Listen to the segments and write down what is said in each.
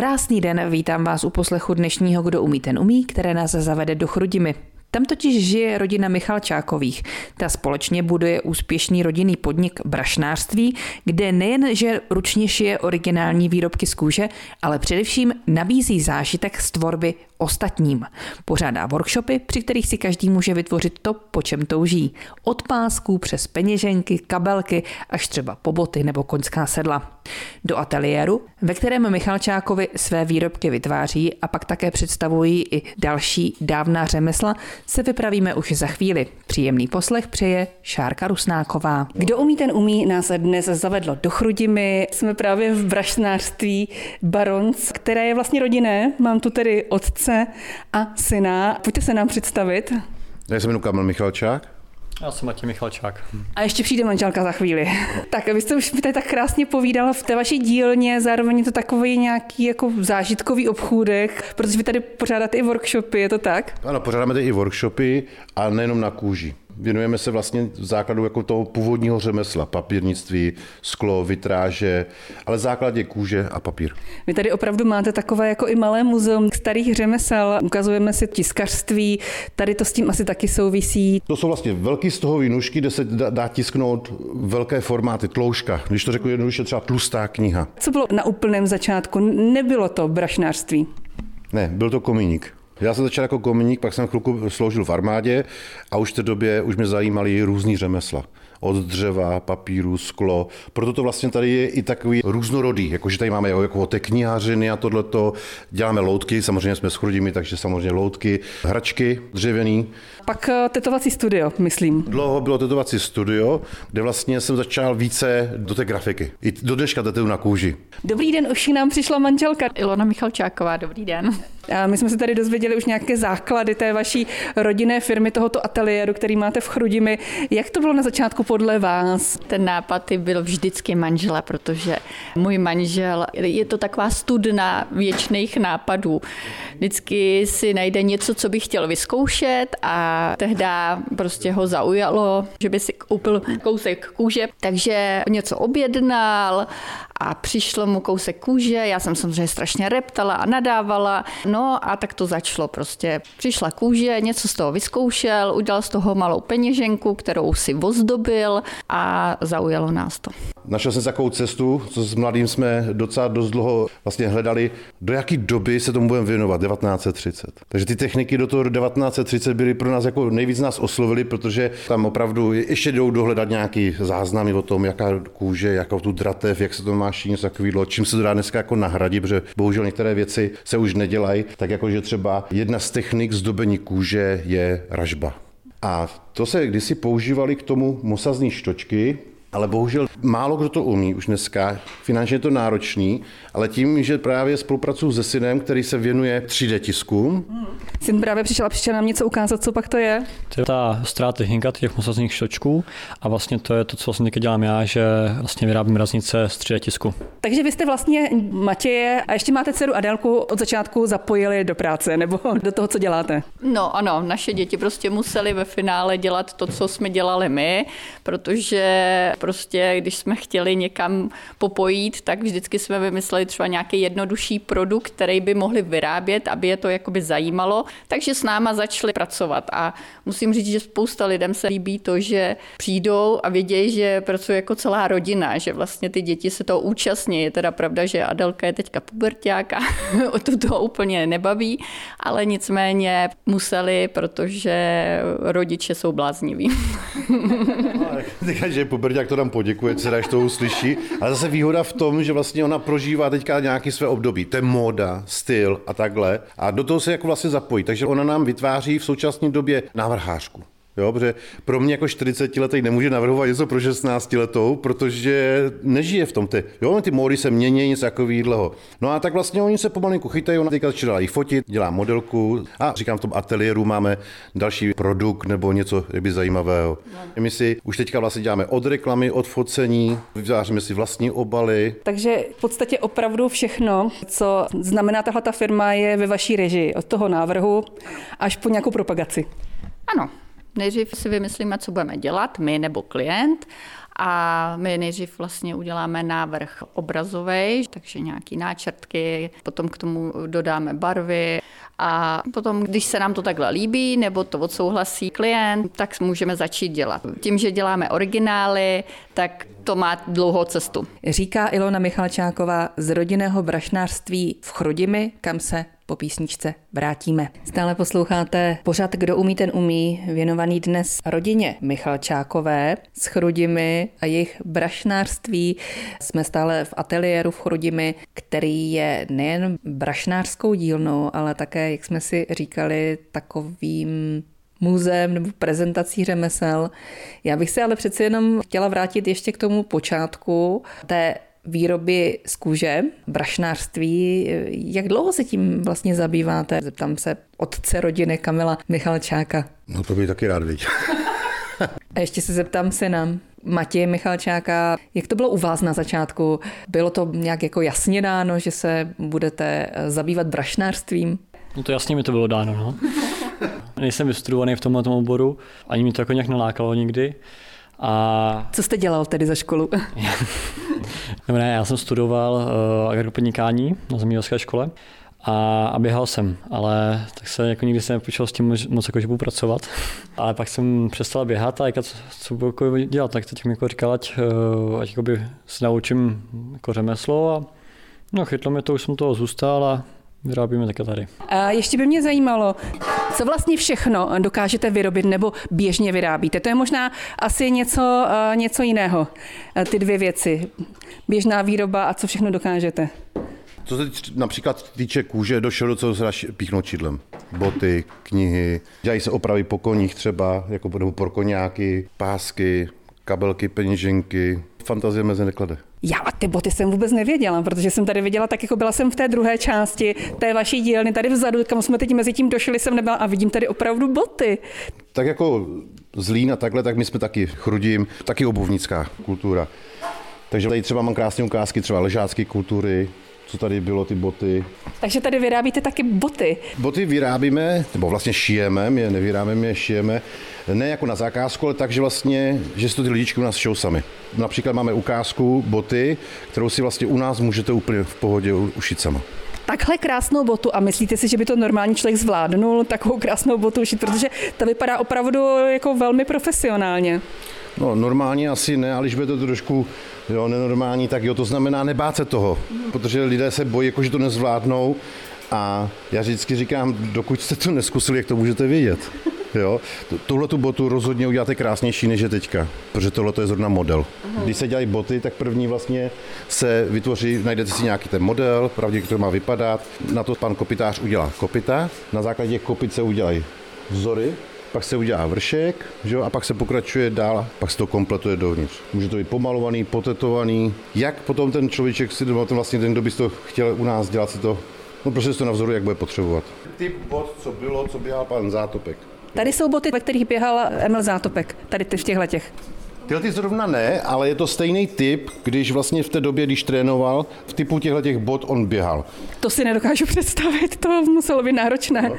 Krásný den, vítám vás u poslechu dnešního Kdo umí, ten umí, které nás zavede do Chrudimy. Tam totiž žije rodina Michalčákových. Ta společně buduje úspěšný rodinný podnik brašnářství, kde nejen, že ručně šije originální výrobky z kůže, ale především nabízí zážitek z tvorby ostatním. Pořádá workshopy, při kterých si každý může vytvořit to, po čem touží. Od pásků přes peněženky, kabelky až třeba po boty nebo koňská sedla. Do ateliéru, ve kterém Michalčákovi své výrobky vytváří a pak také představují i další dávná řemesla, se vypravíme už za chvíli. Příjemný poslech přeje Šárka Rusnáková. Kdo umí, ten umí, nás dnes zavedlo do Chrudimy. Jsme právě v brašnářství Barons, které je vlastně rodinné. Mám tu tedy otce a syna. Pojďte se nám představit. Já se jmenuji Kamil Michalčák. Já jsem Matěj Michalčák. A ještě přijde manželka za chvíli. tak vy jste už mi tady tak krásně povídala v té vaší dílně, zároveň je to takový nějaký jako zážitkový obchůdek, protože vy tady pořádáte i workshopy, je to tak? Ano, pořádáme tady i workshopy a nejenom na kůži věnujeme se vlastně základu jako toho původního řemesla, papírnictví, sklo, vitráže, ale základ je kůže a papír. Vy tady opravdu máte takové jako i malé muzeum starých řemesel, ukazujeme si tiskařství, tady to s tím asi taky souvisí. To jsou vlastně velký stohový nůžky, kde se dá, dá tisknout velké formáty, tlouška, když to řeknu jednoduše třeba tlustá kniha. Co bylo na úplném začátku? Nebylo to brašnářství? Ne, byl to komíník. Já jsem začal jako kominík, pak jsem chvilku sloužil v armádě a už v té době už mě zajímaly různý řemesla od dřeva, papíru, sklo. Proto to vlastně tady je i takový různorodý, jakože tady máme jako té knihařiny a tohleto. Děláme loutky, samozřejmě jsme s chrudimi, takže samozřejmě loutky, hračky dřevěný. Pak eh, tetovací studio, myslím. Dlouho bylo tetovací studio, kde vlastně jsem začal více do té grafiky. I do dneška tetuju na kůži. Dobrý den, už nám přišla manželka. Ilona Michalčáková, dobrý den. My jsme se tady dozvěděli už nějaké základy té vaší rodinné firmy, tohoto ateliéru, který máte v Chrudimi. Jak to bylo na začátku podle vás? Ten nápad byl vždycky manžela, protože můj manžel, je to taková studna věčných nápadů. Vždycky si najde něco, co by chtěl vyzkoušet a tehdy prostě ho zaujalo, že by si koupil kousek kůže, takže něco objednal a přišlo mu kousek kůže, já jsem samozřejmě strašně reptala a nadávala, no a tak to začalo prostě. Přišla kůže, něco z toho vyzkoušel, udělal z toho malou peněženku, kterou si ozdobil a zaujalo nás to. Našel jsem takovou cestu, co s mladým jsme docela dost dlouho vlastně hledali, do jaký doby se tomu budeme věnovat, 1930. Takže ty techniky do toho 1930 byly pro nás jako nejvíc nás oslovili, protože tam opravdu ještě jdou dohledat nějaký záznamy o tom, jaká kůže, jakou tu dratev, jak se to má šít, něco čím se to dá dneska jako nahradit, protože bohužel některé věci se už nedělají, tak jako že třeba jedna z technik zdobení kůže je ražba. A to se kdysi používali k tomu mosazní štočky, ale bohužel málo kdo to umí už dneska. Finančně je to náročný, ale tím, že právě spolupracuju se synem, který se věnuje 3D tiskům. Syn právě přišel a přišel nám něco ukázat, co pak to je. To je ta stará technika těch mosazních štočků a vlastně to je to, co vlastně dělám já, že vlastně vyrábím raznice z 3D tisku. Takže vy jste vlastně Matěje a ještě máte dceru Adelku od začátku zapojili do práce nebo do toho, co děláte? No ano, naše děti prostě museli ve finále dělat to, co jsme dělali my, protože prostě, když jsme chtěli někam popojít, tak vždycky jsme vymysleli třeba nějaký jednodušší produkt, který by mohli vyrábět, aby je to jakoby zajímalo. Takže s náma začali pracovat a musím říct, že spousta lidem se líbí to, že přijdou a vědějí, že pracují jako celá rodina, že vlastně ty děti se toho účastní. Je teda pravda, že Adelka je teďka puberták a to, to úplně nebaví, ale nicméně museli, protože rodiče jsou blázniví. Teďka, že puberták to tam poděkuje, co až to uslyší. Ale zase výhoda v tom, že vlastně ona prožívá teďka nějaký své období. To je móda, styl a takhle. A do toho se jako vlastně zapojí. Takže ona nám vytváří v současné době návrhářku. Jo, protože pro mě jako 40 letý nemůže navrhovat něco pro 16 letou, protože nežije v tom. Ty, jo, ty módy se mění, něco takového. No a tak vlastně oni se pomalinku chytají, ona teďka začala i fotit, dělá modelku a říkám, v tom ateliéru máme další produkt nebo něco by zajímavého. No. My si už teďka vlastně děláme od reklamy, od focení, vytváříme si vlastní obaly. Takže v podstatě opravdu všechno, co znamená tahle ta firma, je ve vaší režii, od toho návrhu až po nějakou propagaci. Ano, Nejdřív si vymyslíme, co budeme dělat, my nebo klient, A my nejdřív vlastně uděláme návrh obrazový, takže nějaký náčrtky, potom k tomu dodáme barvy a potom, když se nám to takhle líbí nebo to odsouhlasí klient, tak můžeme začít dělat. Tím, že děláme originály, tak to má dlouhou cestu. Říká Ilona Michalčáková z rodinného brašnářství v Chrudimi, kam se po písničce vrátíme. Stále posloucháte pořad Kdo umí, ten umí, věnovaný dnes rodině Michalčákové s Chrudimi a jejich brašnářství. Jsme stále v ateliéru v Chrudimi, který je nejen brašnářskou dílnou, ale také, jak jsme si říkali, takovým muzeem nebo prezentací řemesel. Já bych se ale přeci jenom chtěla vrátit ještě k tomu počátku té výroby z kůže, brašnářství. Jak dlouho se tím vlastně zabýváte? Zeptám se otce rodiny Kamila Michalčáka. No to bych taky rád viděl. A ještě se zeptám syna, Matěje Michalčáka, jak to bylo u vás na začátku? Bylo to nějak jako jasně dáno, že se budete zabývat brašnářstvím? No to jasně mi to bylo dáno, no. Nejsem vystudovaný v tomhle oboru, ani mi to jako nějak nalákalo nikdy. A... Co jste dělal tedy za školu? Dobré, já jsem studoval uh, agropodnikání na zemědělské škole a, a běhal jsem, ale tak se jako nikdy jsem nepočal s tím moc, moc jako, že budu pracovat. Ale pak jsem přestal běhat a jako, co, co budu jako dělat, tak teď mi jako říkal, ať, uh, ať jakoby se naučím jako řemeslo a no chytlo mě to, už jsem toho zůstal a vyrábíme také tady. A ještě by mě zajímalo, co vlastně všechno dokážete vyrobit nebo běžně vyrábíte? To je možná asi něco, něco jiného, ty dvě věci. Běžná výroba a co všechno dokážete? Co se například týče kůže, došlo do co se píchnout čidlem. Boty, knihy, dělají se opravy po koních třeba, jako nebo pro koněáky, pásky, kabelky, peněženky. Fantazie mezi neklade. Já ty boty jsem vůbec nevěděla, protože jsem tady viděla, tak jako byla jsem v té druhé části té vaší dílny, tady vzadu, kam jsme teď mezi tím došli, jsem nebyla a vidím tady opravdu boty. Tak jako zlín a takhle, tak my jsme taky chrudím, taky obuvnická kultura. Takže tady třeba mám krásné ukázky třeba ležácké kultury, co tady bylo, ty boty. Takže tady vyrábíte taky boty. Boty vyrábíme, nebo vlastně šijeme, my je nevyrábíme, je šijeme, ne jako na zakázku, ale tak, že vlastně, že si to ty lidičky u nás šou sami. Například máme ukázku boty, kterou si vlastně u nás můžete úplně v pohodě ušít sama takhle krásnou botu a myslíte si, že by to normální člověk zvládnul takovou krásnou botu ušit, protože ta vypadá opravdu jako velmi profesionálně. No normálně asi ne, ale když by to trošku jo, nenormální, tak jo, to znamená nebát se toho, protože lidé se bojí, jako že to nezvládnou a já vždycky říkám, dokud jste to neskusili, jak to můžete vědět. Jo? Tuhle tu botu rozhodně uděláte krásnější než je teďka, protože tohle je zrovna model. Když se dělají boty, tak první vlastně se vytvoří, najdete si nějaký ten model, pravdě, to má vypadat, na to pan kopitář udělá kopita, na základě kopit se udělají vzory, pak se udělá vršek, že jo, a pak se pokračuje dál, pak se to kompletuje dovnitř. Může to být pomalovaný, potetovaný. Jak potom ten člověček si, ten vlastně ten, kdo by to chtěl u nás dělat, si to, no prostě si to navzoruje, jak bude potřebovat. Typ bod, co bylo, co běhal pan Zátopek. Tady jsou boty, ve kterých běhal Emil Zátopek, tady v těchto těch. Tyhle ty zrovna ne, ale je to stejný typ, když vlastně v té době, když trénoval, v typu těchto těch bot on běhal. To si nedokážu představit, to muselo být náročné. No.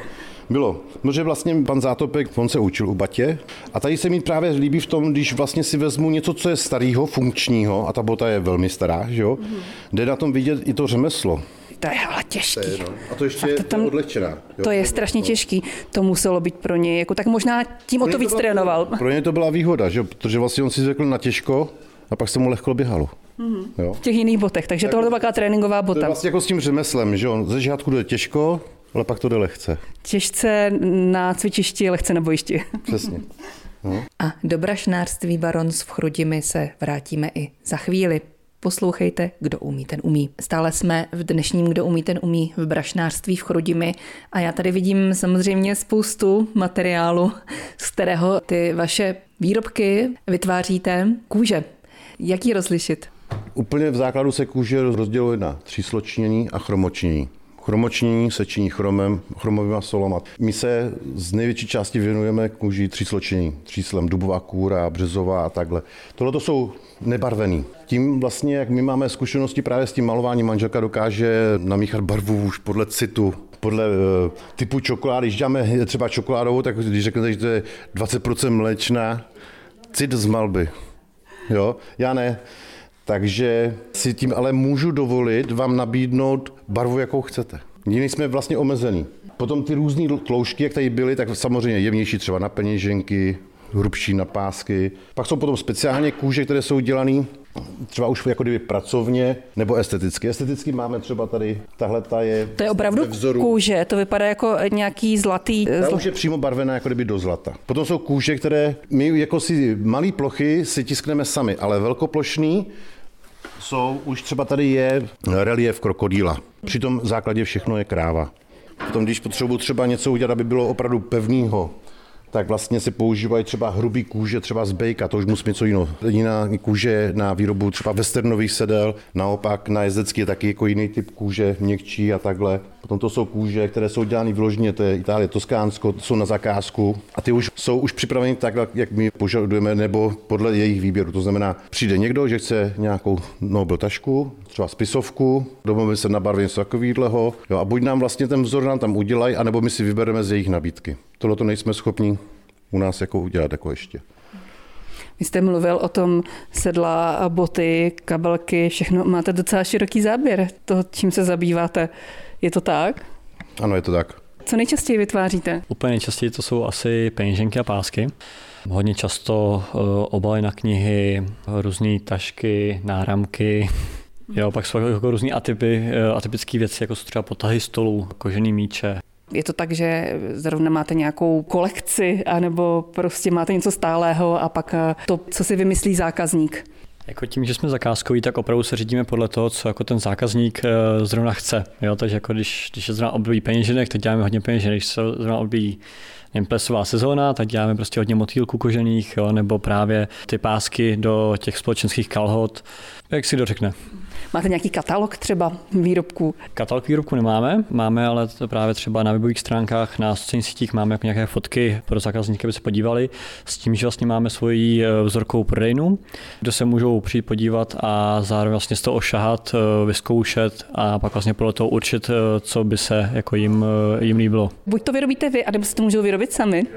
Bylo. No, že vlastně pan Zátopek, on se učil u Batě a tady se mi právě líbí v tom, když vlastně si vezmu něco, co je starého, funkčního a ta bota je velmi stará, že jo, mm-hmm. jde na tom vidět i to řemeslo to je ale těžký. To je, no. A to ještě to tam, je odlehčená. Jo? To je strašně no. těžký. To muselo být pro něj, jako tak možná tím o to víc trénoval. Pro něj to byla výhoda, že? protože vlastně on si zvykl na těžko a pak se mu lehko běhalo. Mm-hmm. Jo? V těch jiných botech, takže tak, tohle byla taková tréninková bota. To je vlastně jako s tím řemeslem, že on ze začátku jde těžko, ale pak to jde lehce. Těžce na cvičišti, lehce na bojišti. Přesně. No. A do brašnářství Baron v Chrudimi se vrátíme i za chvíli. Poslouchejte, kdo umí, ten umí. Stále jsme v dnešním Kdo umí, ten umí v brašnářství v Chrudimi a já tady vidím samozřejmě spoustu materiálu, z kterého ty vaše výrobky vytváříte. Kůže. Jak ji rozlišit? Úplně v základu se kůže rozděluje na třísločnění a chromočnění. Chromočnění se činí chromem, chromovými solama. My se z největší části věnujeme kůži třísločení. Tříslem dubová kůra, březová a takhle. Tohle to jsou nebarvený. Tím vlastně, jak my máme zkušenosti právě s tím malováním, manželka dokáže namíchat barvu už podle citu, podle uh, typu čokolády. Když dáme třeba čokoládovou, tak když řeknete, že to je 20% mléčná, cit z malby. jo, já ne. Takže si tím ale můžu dovolit vám nabídnout barvu, jakou chcete. Jiní jsme vlastně omezený. Potom ty různé tloušťky, jak tady byly, tak samozřejmě jemnější třeba na peněženky, hrubší na pásky. Pak jsou potom speciálně kůže, které jsou dělané třeba už jako kdyby pracovně nebo esteticky. Esteticky máme třeba tady, tahle ta je To je opravdu vzoru. kůže, to vypadá jako nějaký zlatý... Ta Zl... už je přímo barvená jako kdyby do zlata. Potom jsou kůže, které my jako si malé plochy si tiskneme sami, ale velkoplošný jsou, už třeba tady je relief krokodýla. Při tom základě všechno je kráva. Potom, když potřebuji třeba něco udělat, aby bylo opravdu pevného, tak vlastně se používají třeba hrubý kůže, třeba z bejka, to už musí něco jiného. Jiná kůže na výrobu třeba westernových sedel, naopak na jezdecký je taky jako jiný typ kůže, měkčí a takhle. Potom to jsou kůže, které jsou dělány vložně, to je Itálie, Toskánsko, jsou na zakázku a ty už jsou už připraveny tak, jak my požadujeme, nebo podle jejich výběru. To znamená, přijde někdo, že chce nějakou Nobel tašku, třeba spisovku, domluvíme se na barvě něco takového, a buď nám vlastně ten vzor nám tam udělají, anebo my si vybereme z jejich nabídky. Tohle to nejsme schopni u nás jako udělat jako ještě. Vy jste mluvil o tom sedla, boty, kabelky, všechno. Máte docela široký záběr toho, čím se zabýváte. Je to tak? Ano, je to tak. Co nejčastěji vytváříte? Úplně nejčastěji to jsou asi peněženky a pásky. Hodně často uh, obaly na knihy, různé tašky, náramky, Jo, pak jsou jako různé atypy, atypické věci, jako jsou třeba potahy stolů, kožený míče. Je to tak, že zrovna máte nějakou kolekci, anebo prostě máte něco stálého a pak to, co si vymyslí zákazník? Jako tím, že jsme zakázkoví, tak opravdu se řídíme podle toho, co jako ten zákazník zrovna chce. Jo, takže jako když, když je zrovna období peněženek, tak děláme hodně peněženek. Když se zrovna období nevím, plesová sezóna, tak děláme prostě hodně motýlků kožených, jo, nebo právě ty pásky do těch společenských kalhot, jak si dořekne. Máte nějaký katalog třeba výrobků? Katalog výrobků nemáme, máme ale to právě třeba na webových stránkách, na sociálních sítích máme jako nějaké fotky pro zákazníky, aby se podívali, s tím, že vlastně máme svoji vzorkovou prodejnu, kde se můžou přijít podívat a zároveň vlastně z toho ošahat, vyzkoušet a pak vlastně podle toho určit, co by se jako jim, jim líbilo. Buď to vyrobíte vy, anebo si to můžou vyrobit sami.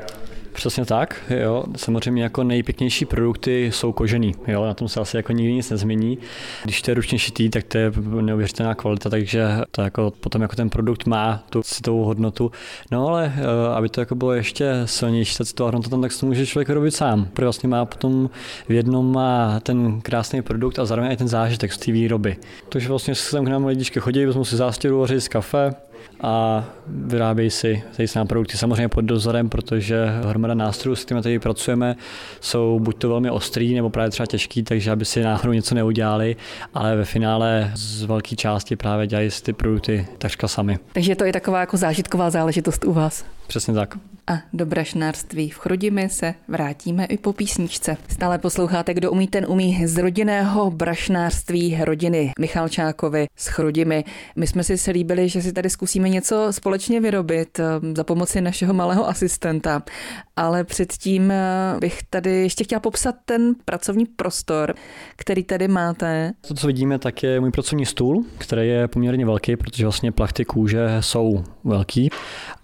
Přesně tak, jo. Samozřejmě jako nejpěknější produkty jsou kožený, jo. Na tom se asi jako nikdy nic nezmění. Když to je ručně šitý, tak to je neuvěřitelná kvalita, takže to jako potom jako ten produkt má tu citovou hodnotu. No ale aby to jako bylo ještě silnější, ta citová hodnota tam, tak to může člověk vyrobit sám. Protože vlastně má potom v jednom má ten krásný produkt a zároveň i ten zážitek z té výroby. Takže vlastně se tam k nám lidičky chodí, vezmu si zástěru, vaří z kafe, a vyrábějí si tady s produkty samozřejmě pod dozorem, protože hromada nástrojů, s kterými tady pracujeme, jsou buď to velmi ostrý, nebo právě třeba těžký, takže aby si náhodou něco neudělali, ale ve finále z velké části právě dělají si ty produkty takřka sami. Takže to je taková jako zážitková záležitost u vás. Přesně tak. A do brašnářství v Chrudimi se vrátíme i po písničce. Stále posloucháte, kdo umí, ten umí z rodinného brašnářství rodiny Michalčákovi z Chrudimi. My jsme si slíbili, že si tady zkusíme něco společně vyrobit za pomoci našeho malého asistenta. Ale předtím bych tady ještě chtěla popsat ten pracovní prostor, který tady máte. To, co vidíme, tak je můj pracovní stůl, který je poměrně velký, protože vlastně plachty kůže jsou velký.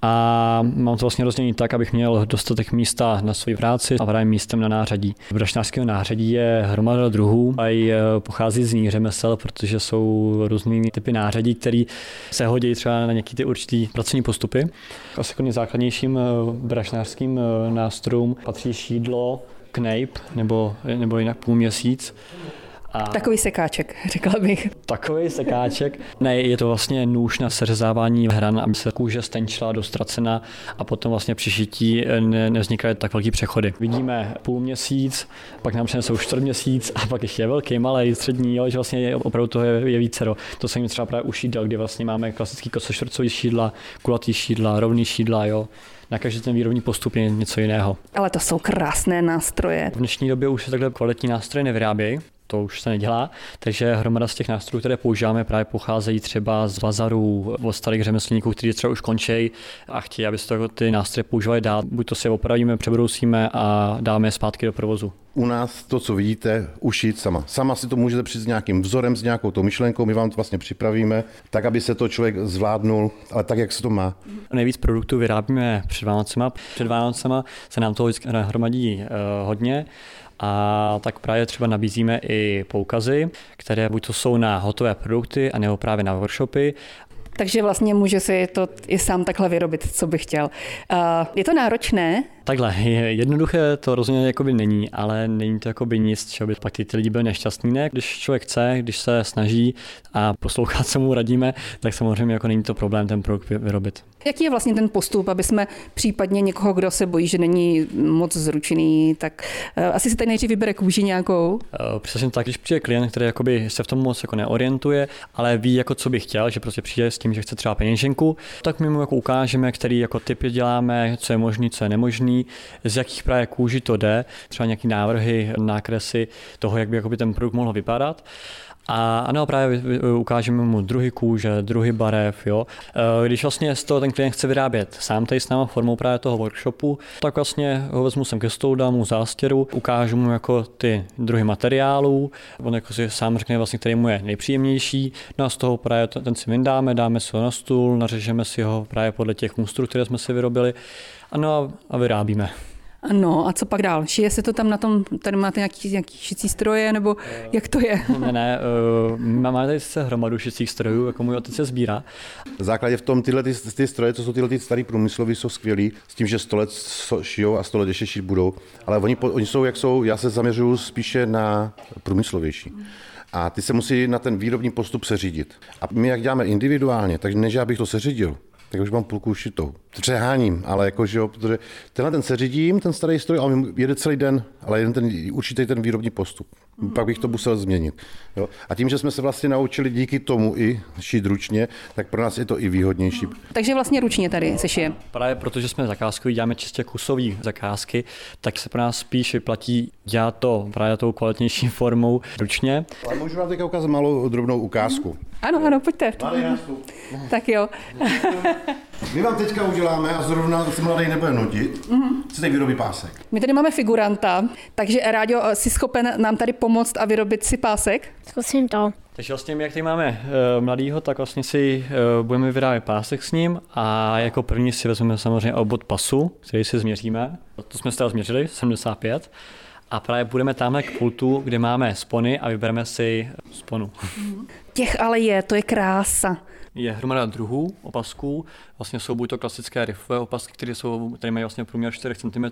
A mám to vlastně rozdělený tak, abych měl dostatek místa na svoji práci a právě místem na nářadí. Brašnářského nářadí je hromada druhů a i pochází z jiných řemesel, protože jsou různý typy nářadí, které se hodí třeba na nějaký ty určitý pracovní postupy. Asi jako nejzákladnějším brašnářským nástrojům patří šídlo, knejp nebo, nebo jinak půl měsíc. A takový sekáček, řekla bych. Takový sekáček. Ne, je to vlastně nůž na seřezávání hran, aby se kůže stenčila, dostracena a potom vlastně při šití ne, nevznikaly tak velký přechody. Vidíme půl měsíc, pak nám přinesou čtvrt měsíc a pak ještě je velký, malý, střední, jo, že vlastně je, opravdu to je, je vícero. To se jim třeba právě u šídel, kdy vlastně máme klasický kosočtvrcový šídla, kulatý šídla, rovný šídla, jo na každý ten výrobní postup je něco jiného. Ale to jsou krásné nástroje. V dnešní době už se takhle kvalitní nástroje nevyrábějí, to už se nedělá, takže hromada z těch nástrojů, které používáme, právě pocházejí třeba z bazarů od starých řemeslníků, kteří třeba už končí a chtějí, aby se to ty nástroje používali dál. Buď to si opravíme, přebrousíme a dáme je zpátky do provozu. u nás to, co vidíte, ušít sama. Sama si to můžete přijít s nějakým vzorem, s nějakou tou myšlenkou, my vám to vlastně připravíme, tak, aby se to člověk zvládnul, ale tak, jak se to má. Nejvíc produktů vyrábíme před Vánocema. Před Vánocema se nám toho vždycky nahromadí uh, hodně. A tak právě třeba nabízíme i poukazy, které buď to jsou na hotové produkty, anebo právě na workshopy takže vlastně může si to i sám takhle vyrobit, co by chtěl. Je to náročné? Takhle, jednoduché to rozhodně jakoby není, ale není to jakoby nic, čeho by pak ty, ty lidi byli nešťastní. Ne? Když člověk chce, když se snaží a poslouchat, co mu radíme, tak samozřejmě jako není to problém ten produkt vyrobit. Jaký je vlastně ten postup, aby jsme případně někoho, kdo se bojí, že není moc zručený, tak uh, asi si tady nejdřív vybere kůži nějakou? Uh, přesně tak, když přijde klient, který jakoby se v tom moc jako neorientuje, ale ví, jako co by chtěl, že prostě přijde s tím, že chce třeba peněženku, tak my mu jako ukážeme, který jako typy děláme, co je možný, co je nemožný, z jakých právě kůži to jde, třeba nějaký návrhy, nákresy toho, jak by ten produkt mohl vypadat. A ano, právě ukážeme mu druhý kůže, druhý barev. Jo. E, když vlastně z toho ten klient chce vyrábět sám tady s náma formou právě toho workshopu, tak vlastně ho vezmu sem ke stolu, dám mu zástěru, ukážu mu jako ty druhy materiálů, on jako si sám řekne vlastně, který mu je nejpříjemnější, no a z toho právě ten si vyndáme, dáme si ho na stůl, nařežeme si ho právě podle těch mustrů, které jsme si vyrobili, ano a vyrábíme. No a co pak dál? Šije se to tam na tom, tady máte nějaký, nějaký šicí stroje, nebo jak to je? Ne, ne, uh, máme tady se hromadu šicích strojů, jako můj otec se sbírá. V základě v tom tyhle ty, ty stroje, co jsou tyhle ty starý průmyslový, jsou skvělý, s tím, že 100 let šijou a 100 let ještě šít budou, ale oni, oni jsou, jak jsou, já se zaměřuju spíše na průmyslovější. A ty se musí na ten výrobní postup seřídit. A my, jak děláme individuálně, tak než já bych to seřídil, tak už mám půlku ušitou. Přeháním, ale jakože jo, protože tenhle ten se řídím, ten starý stroj, ale jede celý den, ale jeden ten určitý ten výrobní postup. Mm. Pak bych to musel změnit. Jo. A tím, že jsme se vlastně naučili díky tomu i šít ručně, tak pro nás je to i výhodnější. Mm. Takže vlastně ručně tady se šije. Právě protože jsme zakázkoví, děláme čistě kusové zakázky, tak se pro nás spíš vyplatí dělat to právě tou kvalitnější formou ručně. Ale můžu vám teďka ukázat malou drobnou ukázku. Mm. Ano, ano, pojďte. Tak jo. My vám teďka uděláme, a zrovna se mladý nebude nutit, mm-hmm. co tady vyrobí pásek. My tady máme figuranta, takže Rádio, si schopen nám tady pomoct a vyrobit si pásek? Zkusím to. Takže vlastně jak tady máme uh, mladýho, tak vlastně si uh, budeme vyrábět pásek s ním a jako první si vezmeme samozřejmě obvod pasu, který si změříme. To jsme si změřili, 75. A právě budeme tamhle k pultu, kde máme spony a vybereme si sponu. Těch ale je, to je krása je hromada druhů opasků. Vlastně jsou buď to klasické riffové opasky, které, jsou, které mají vlastně průměr 4 cm,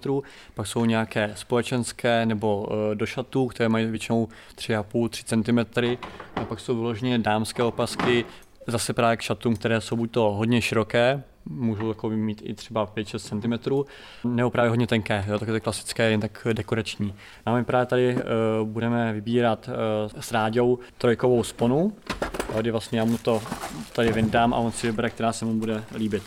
pak jsou nějaké společenské nebo e, do šatů, které mají většinou 3,5-3 cm, a pak jsou vyloženě dámské opasky, zase právě k šatům, které jsou buď to hodně široké, můžou jako mít i třeba 5-6 cm, nebo právě hodně tenké, jo, takové klasické, jen tak dekorační. A my právě tady uh, budeme vybírat uh, s ráďou trojkovou sponu, kdy vlastně já mu to tady vyndám a on si vybere, která se mu bude líbit.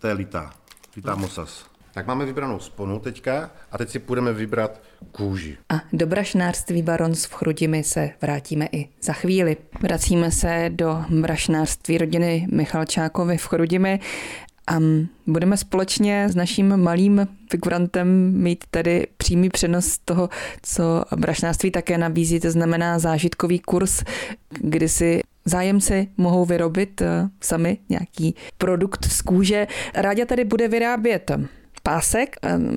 To je litá, litá mosas. Tak máme vybranou sponu teďka a teď si půjdeme vybrat kůži. A do brašnářství Barons v Chrudimi se vrátíme i za chvíli. Vracíme se do brašnářství rodiny Michalčákovi v Chrudimi a budeme společně s naším malým figurantem mít tedy přímý přenos toho, co brašnářství také nabízí, to znamená zážitkový kurz, kdy si zájemci mohou vyrobit eh, sami nějaký produkt z kůže. Ráďa tady bude vyrábět pásek.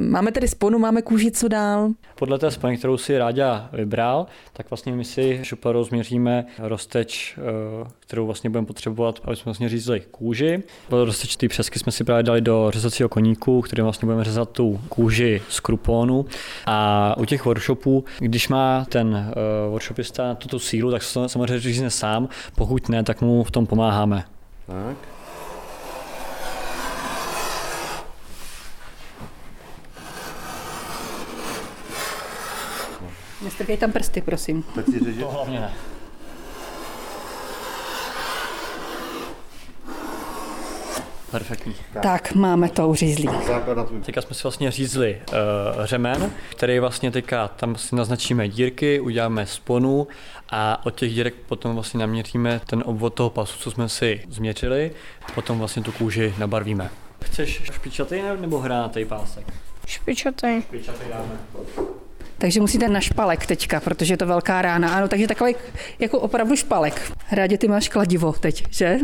Máme tedy sponu, máme kůži, co dál? Podle té spony, kterou si Ráďa vybral, tak vlastně my si šuparou změříme rozteč, eh, kterou vlastně budeme potřebovat, aby jsme vlastně řízli kůži. Roztečitý přesky jsme si právě dali do řezacího koníku, kterým vlastně budeme řezat tu kůži z kruponu. A u těch workshopů, když má ten uh, workshopista tuto sílu, tak se samozřejmě řízne sám, pokud ne, tak mu v tom pomáháme. Tak. Nestrkej tam prsty, prosím. To hlavně ne. Perfektní. Tak, tak máme to uřízlý. Teďka jsme si vlastně řízli uh, řemen, který vlastně teďka tam si naznačíme dírky, uděláme sponu a od těch dírek potom vlastně naměříme ten obvod toho pasu, co jsme si změřili, potom vlastně tu kůži nabarvíme. Chceš špičatý nebo hránatý pásek? Špičatý. Špičatý dáme. Takže musíte na špalek teďka, protože je to velká rána. Ano, takže takový jako opravdu špalek. Rádě ty máš kladivo teď, že?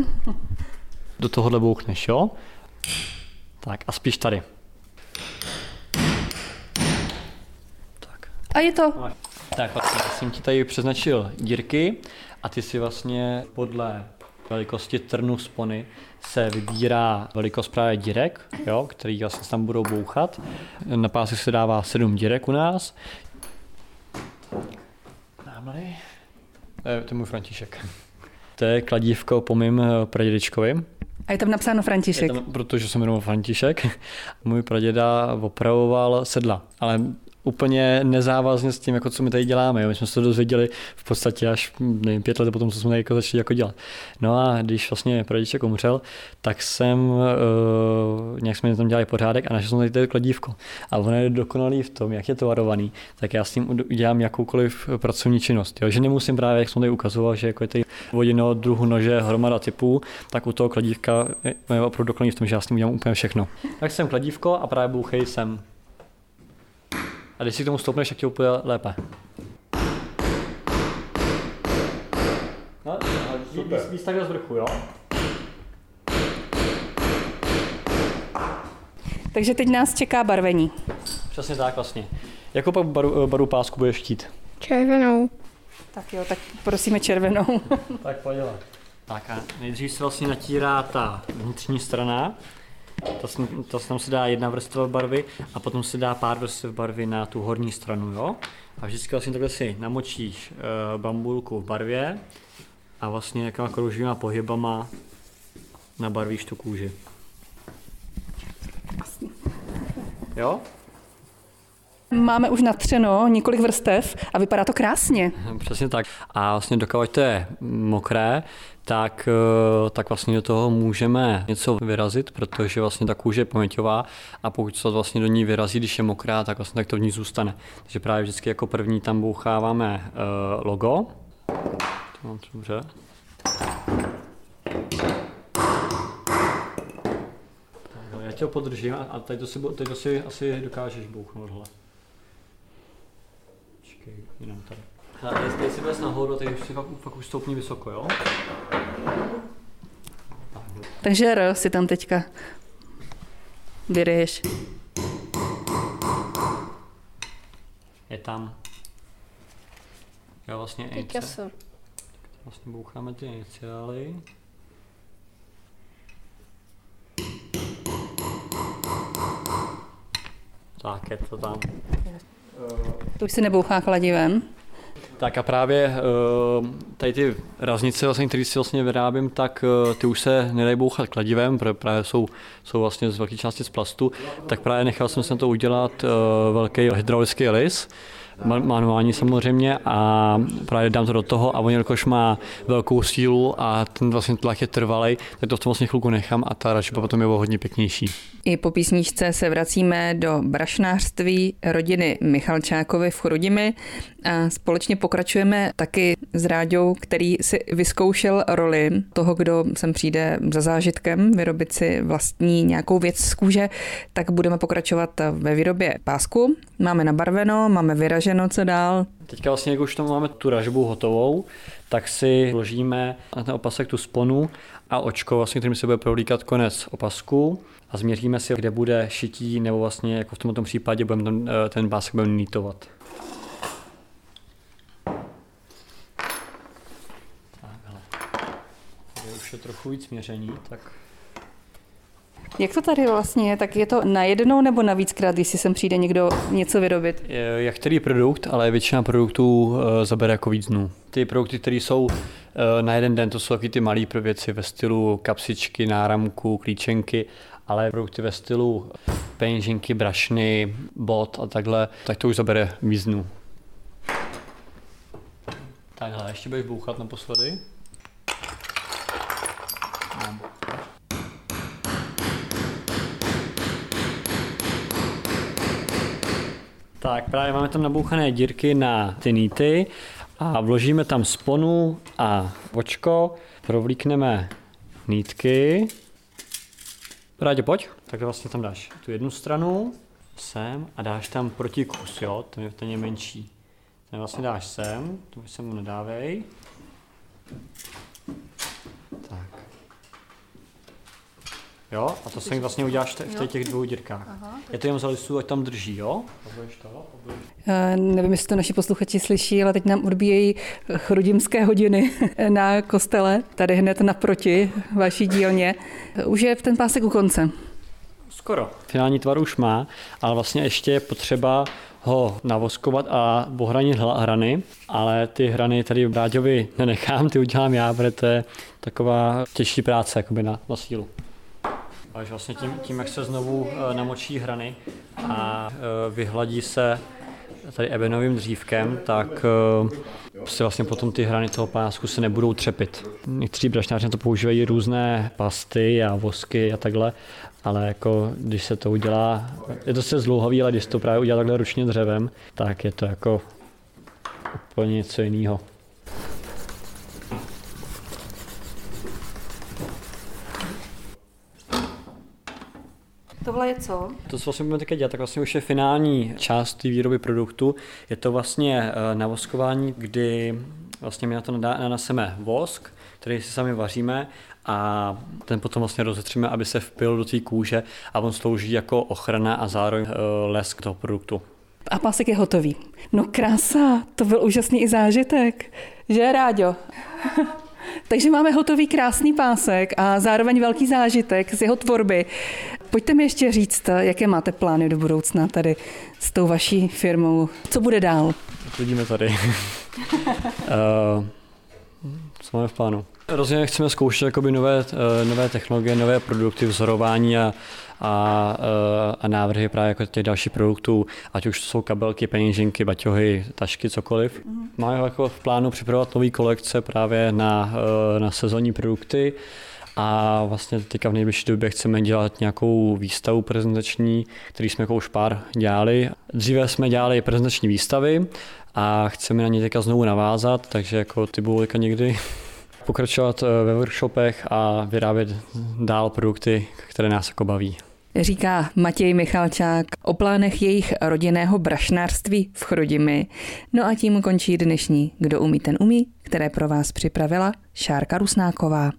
Do tohohle bouchneš, jo? Tak a spíš tady. Tak. A je to. Tak vlastně jsem ti tady přeznačil dírky a ty si vlastně podle velikosti trnu spony se vybírá velikost právě dírek, jo, který vlastně tam budou bouchat. Na pásy se dává sedm dírek u nás. Námlady. To je, to je můj František. To je kladívko po mým eh, pradědičkovi. A je tam napsáno František. Je tam, protože se jmenoval František. Můj praděda opravoval sedla, ale úplně nezávazně s tím, jako co my tady děláme. Jo. My jsme se to dozvěděli v podstatě až nevím, pět let potom, co jsme jako začali jako dělat. No a když vlastně prodiček umřel, tak jsem, uh, nějak jsme tam dělali pořádek a našel jsem tady to kladívko. A ono je dokonalý v tom, jak je to varovaný, tak já s tím udělám jakoukoliv pracovní činnost. Jo. Že nemusím právě, jak jsem tady ukazoval, že jako je tady vodino druhu nože, hromada typů, tak u toho kladívka je opravdu dokonalý v tom, že já s tím udělám úplně všechno. Tak jsem kladívko a právě bouchej jsem a když si k tomu stoupneš, tak ti úplně lépe. No, víc, víc takhle z vrchu, jo? Takže teď nás čeká barvení. Přesně tak vlastně. Jakou pak baru, baru pásku budeš chtít? Červenou. Tak jo, tak prosíme červenou. tak pojď Tak a nejdřív se vlastně natírá ta vnitřní strana, to, to tam se dá jedna vrstva barvy a potom se dá pár vrstev barvy na tu horní stranu, jo? A vždycky vlastně takhle si namočíš uh, bambulku v barvě a vlastně jakýma krouživýma pohybama nabarvíš tu kůži. Jo? Máme už natřeno několik vrstev a vypadá to krásně. Přesně tak. A vlastně dokud to je mokré, tak, eh, tak vlastně do toho můžeme něco vyrazit, protože vlastně ta kůže je paměťová a pokud se vlastně do ní vyrazí, když je mokrá, tak vlastně tak to v ní zůstane. Takže právě vždycky jako první tam boucháváme uh, logo. To mám dobře. Já tě ho podržím a teď to si, teď to si asi dokážeš bouchnout. Hle. Počkej, jenom tady. A jestli si ves nahoru, tak už si fakt, fakt už stoupni vysoko, jo? Takže R si tam teďka vyreješ. Je tam. Jo, vlastně Picasso. Vlastně boucháme ty iniciály. Tak, je to tam. To už si nebouchá kladivem. Tak a právě eh, tady ty raznice, vlastně, které si vlastně vyrábím, tak eh, ty už se nedají bouchat kladivem, protože právě jsou, jsou vlastně z velké části z plastu, tak právě nechal jsem se na to udělat eh, velký hydraulický lis, manuální samozřejmě a právě dám to do toho a on jakož má velkou sílu a ten vlastně tlak je trvalý, tak to v tom vlastně chvilku nechám a ta račba potom je hodně pěknější. I po písničce se vracíme do brašnářství rodiny Michalčákovi v Chrudimi a společně pokračujeme taky s Ráďou, který si vyzkoušel roli toho, kdo sem přijde za zážitkem vyrobit si vlastní nějakou věc z kůže, tak budeme pokračovat ve výrobě pásku. Máme nabarveno, máme vyraženo, co dál. Teďka vlastně, jak už tam máme tu ražbu hotovou, tak si vložíme na ten opasek tu sponu a očko, vlastně, kterým se bude prolíkat konec opasku a změříme si, kde bude šití, nebo vlastně jako v tomto případě budeme ten, eh, ten pásek budeme nítovat. Takhle. Tady už je trochu víc měření, tak jak to tady vlastně je? Tak je to na jednou nebo na víckrát, když si sem přijde někdo něco vyrobit? Jak který produkt, ale většina produktů eh, zabere jako víc dnů. Ty produkty, které jsou eh, na jeden den, to jsou taky ty malé věci ve stylu kapsičky, náramku, klíčenky, ale produkty ve stylu peněženky, brašny, bot a takhle, tak to už zabere víc dnů. Takhle, ještě budeš bouchat naposledy. Tak právě máme tam nabouchané dírky na ty nýty a vložíme tam sponu a očko, provlíkneme nítky. Rádě, pojď. Tak vlastně tam dáš tu jednu stranu, sem a dáš tam protikus, jo, ten je, ten je menší. Ten vlastně dáš sem, to už se mu nedávej. Jo, a to se vlastně uděláš v těch, těch dvou dírkách. Aha, je to jenom za listu, ať tam drží, jo? To. Uh, nevím, jestli to naši posluchači slyší, ale teď nám odbíjejí chrudimské hodiny na kostele, tady hned naproti vaší dílně. Už je ten pásek u konce. Skoro. Finální tvar už má, ale vlastně ještě je potřeba ho navoskovat a ohranit hrany, ale ty hrany tady v Bráďovi nenechám, ty udělám já, protože to je taková těžší práce jakoby na, na sílu. Takže vlastně tím, tím, jak se znovu eh, namočí hrany a eh, vyhladí se tady ebenovým dřívkem, tak eh, si vlastně potom ty hrany toho pásku se nebudou třepit. Někteří brašnáři na to používají různé pasty a vosky a takhle, ale jako když se to udělá, je to se zlouhavý, ale když to právě udělá takhle ručně dřevem, tak je to jako úplně něco jiného. Tohle je co? To, co vlastně budeme teďka dělat, tak vlastně už je finální část té výroby produktu. Je to vlastně eh, navoskování, kdy vlastně my na to nanaseme vosk, který si sami vaříme a ten potom vlastně rozetříme, aby se vpil do té kůže a on slouží jako ochrana a zároveň eh, lesk toho produktu. A pásek je hotový. No krása, to byl úžasný i zážitek. Že, Ráďo? Takže máme hotový krásný pásek a zároveň velký zážitek z jeho tvorby. Pojďte mi ještě říct, jaké máte plány do budoucna tady s tou vaší firmou. Co bude dál? Vidíme tady. uh, co máme v plánu? Rozhodně chceme zkoušet jakoby nové, uh, nové technologie, nové produkty, vzorování a, a, uh, a návrhy právě jako těch dalších produktů, ať už jsou kabelky, peněženky, baťohy, tašky, cokoliv. Mm. Máme jako v plánu připravovat nové kolekce právě na, na sezónní produkty a vlastně teďka v nejbližší době chceme dělat nějakou výstavu prezentační, který jsme jako už pár dělali. Dříve jsme dělali prezentační výstavy a chceme na ně teďka znovu navázat, takže jako ty budou někdy pokračovat eh, ve workshopech a vyrábět dál produkty, které nás jako baví. Říká Matěj Michalčák o plánech jejich rodinného brašnářství v Chrudimi. No a tím končí dnešní Kdo umí, ten umí, které pro vás připravila Šárka Rusnáková.